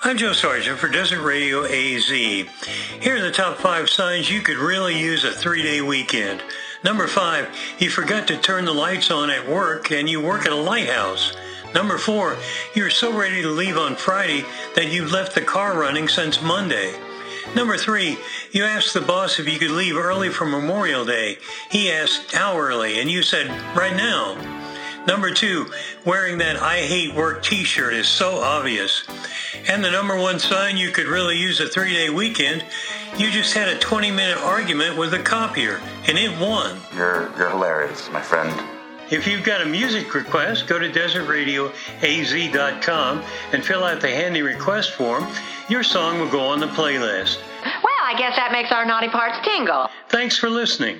I'm Joe Sargent for Desert Radio AZ. Here are the top five signs you could really use a three day weekend. Number five, you forgot to turn the lights on at work and you work at a lighthouse. Number four, you're so ready to leave on Friday that you've left the car running since Monday. Number three, you asked the boss if you could leave early for Memorial Day. He asked how early, and you said right now. Number two, wearing that I hate work t shirt is so obvious. And the number one sign you could really use a three day weekend, you just had a 20 minute argument with a copier, and it won. You're, you're hilarious, my friend. If you've got a music request, go to desertradioaz.com and fill out the handy request form. Your song will go on the playlist. Well, I guess that makes our naughty parts tingle. Thanks for listening.